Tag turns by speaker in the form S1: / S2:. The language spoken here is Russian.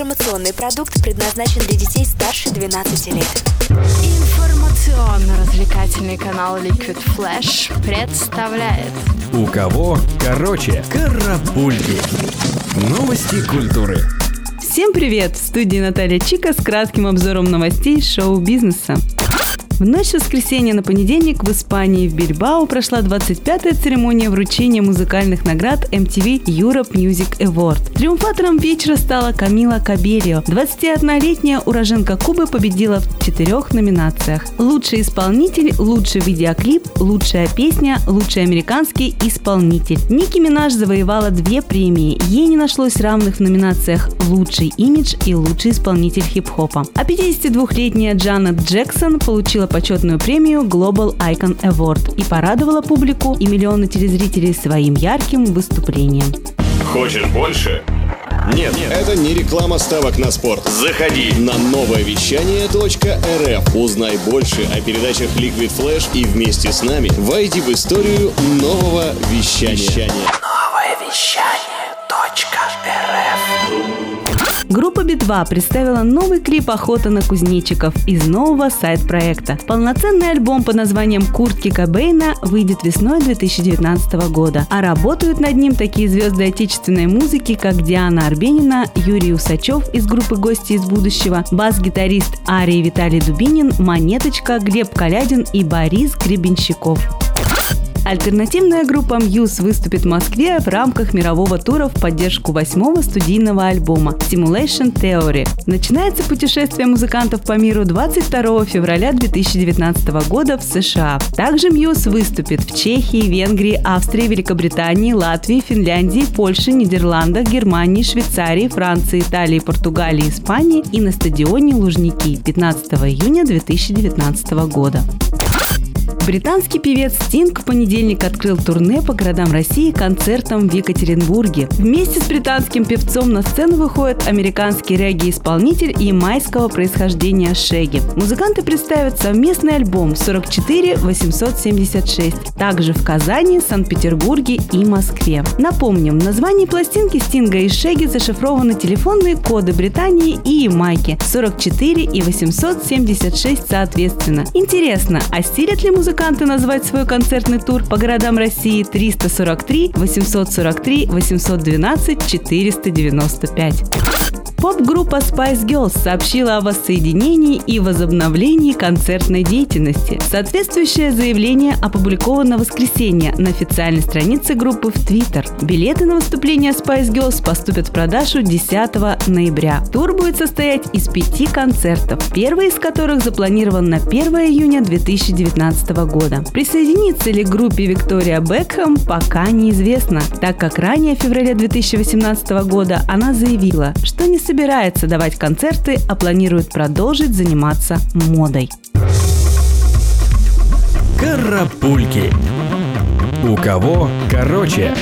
S1: Информационный продукт предназначен для детей старше 12 лет.
S2: Информационно-развлекательный канал Liquid Flash представляет
S3: У кого короче карапульки. Новости культуры.
S4: Всем привет! В студии Наталья Чика с кратким обзором новостей шоу-бизнеса. В ночь воскресенья на понедельник в Испании в Бильбао прошла 25-я церемония вручения музыкальных наград MTV Europe Music Award. Триумфатором вечера стала Камила Кабельо. 21-летняя уроженка Кубы победила в четырех номинациях. Лучший исполнитель, лучший видеоклип, лучшая песня, лучший американский исполнитель. Ники Минаж завоевала две премии. Ей не нашлось равных в номинациях «Лучший имидж» и «Лучший исполнитель хип-хопа». А 52-летняя Джанет Джексон получила почетную премию Global Icon Award и порадовала публику и миллионы телезрителей своим ярким выступлением.
S5: Хочешь больше?
S6: Нет, это не реклама ставок на спорт.
S5: Заходи.
S6: На новое вещание .рф. Узнай больше о передачах Liquid Flash и вместе с нами войди в историю нового вещания.
S4: Группа Би-2 представила новый клип «Охота на кузнечиков» из нового сайт-проекта. Полноценный альбом под названием «Куртки Кобейна» выйдет весной 2019 года, а работают над ним такие звезды отечественной музыки, как Диана Арбенина, Юрий Усачев из группы «Гости из будущего», бас-гитарист Арий Виталий Дубинин, Монеточка, Глеб Калядин и Борис Гребенщиков. Альтернативная группа Muse выступит в Москве в рамках мирового тура в поддержку восьмого студийного альбома Simulation Theory. Начинается путешествие музыкантов по миру 22 февраля 2019 года в США. Также Muse выступит в Чехии, Венгрии, Австрии, Великобритании, Латвии, Финляндии, Польше, Нидерландах, Германии, Швейцарии, Франции, Италии, Португалии, Испании и на стадионе Лужники 15 июня 2019 года. Британский певец Стинг в понедельник открыл турне по городам России концертом в Екатеринбурге. Вместе с британским певцом на сцену выходит американский регги-исполнитель ямайского происхождения Шеги. Музыканты представят совместный альбом 44 876, также в Казани, Санкт-Петербурге и Москве. Напомним, в названии пластинки Стинга и Шеги зашифрованы телефонные коды Британии и Ямайки 44 и 876 соответственно. Интересно, осилят ли музыканты назвать свой концертный тур по городам России 343, 843, 812, 495? Поп-группа Spice Girls сообщила о воссоединении и возобновлении концертной деятельности. Соответствующее заявление опубликовано в воскресенье на официальной странице группы в Twitter. Билеты на выступление Spice Girls поступят в продажу 10 ноября. Тур будет состоять из пяти концертов, первый из которых запланирован на 1 июня 2019 года. Присоединится ли к группе Виктория Бекхэм, пока неизвестно, так как ранее в феврале 2018 года она заявила, что не собирается давать концерты, а планирует продолжить заниматься модой.
S3: Карапульки. У кого короче.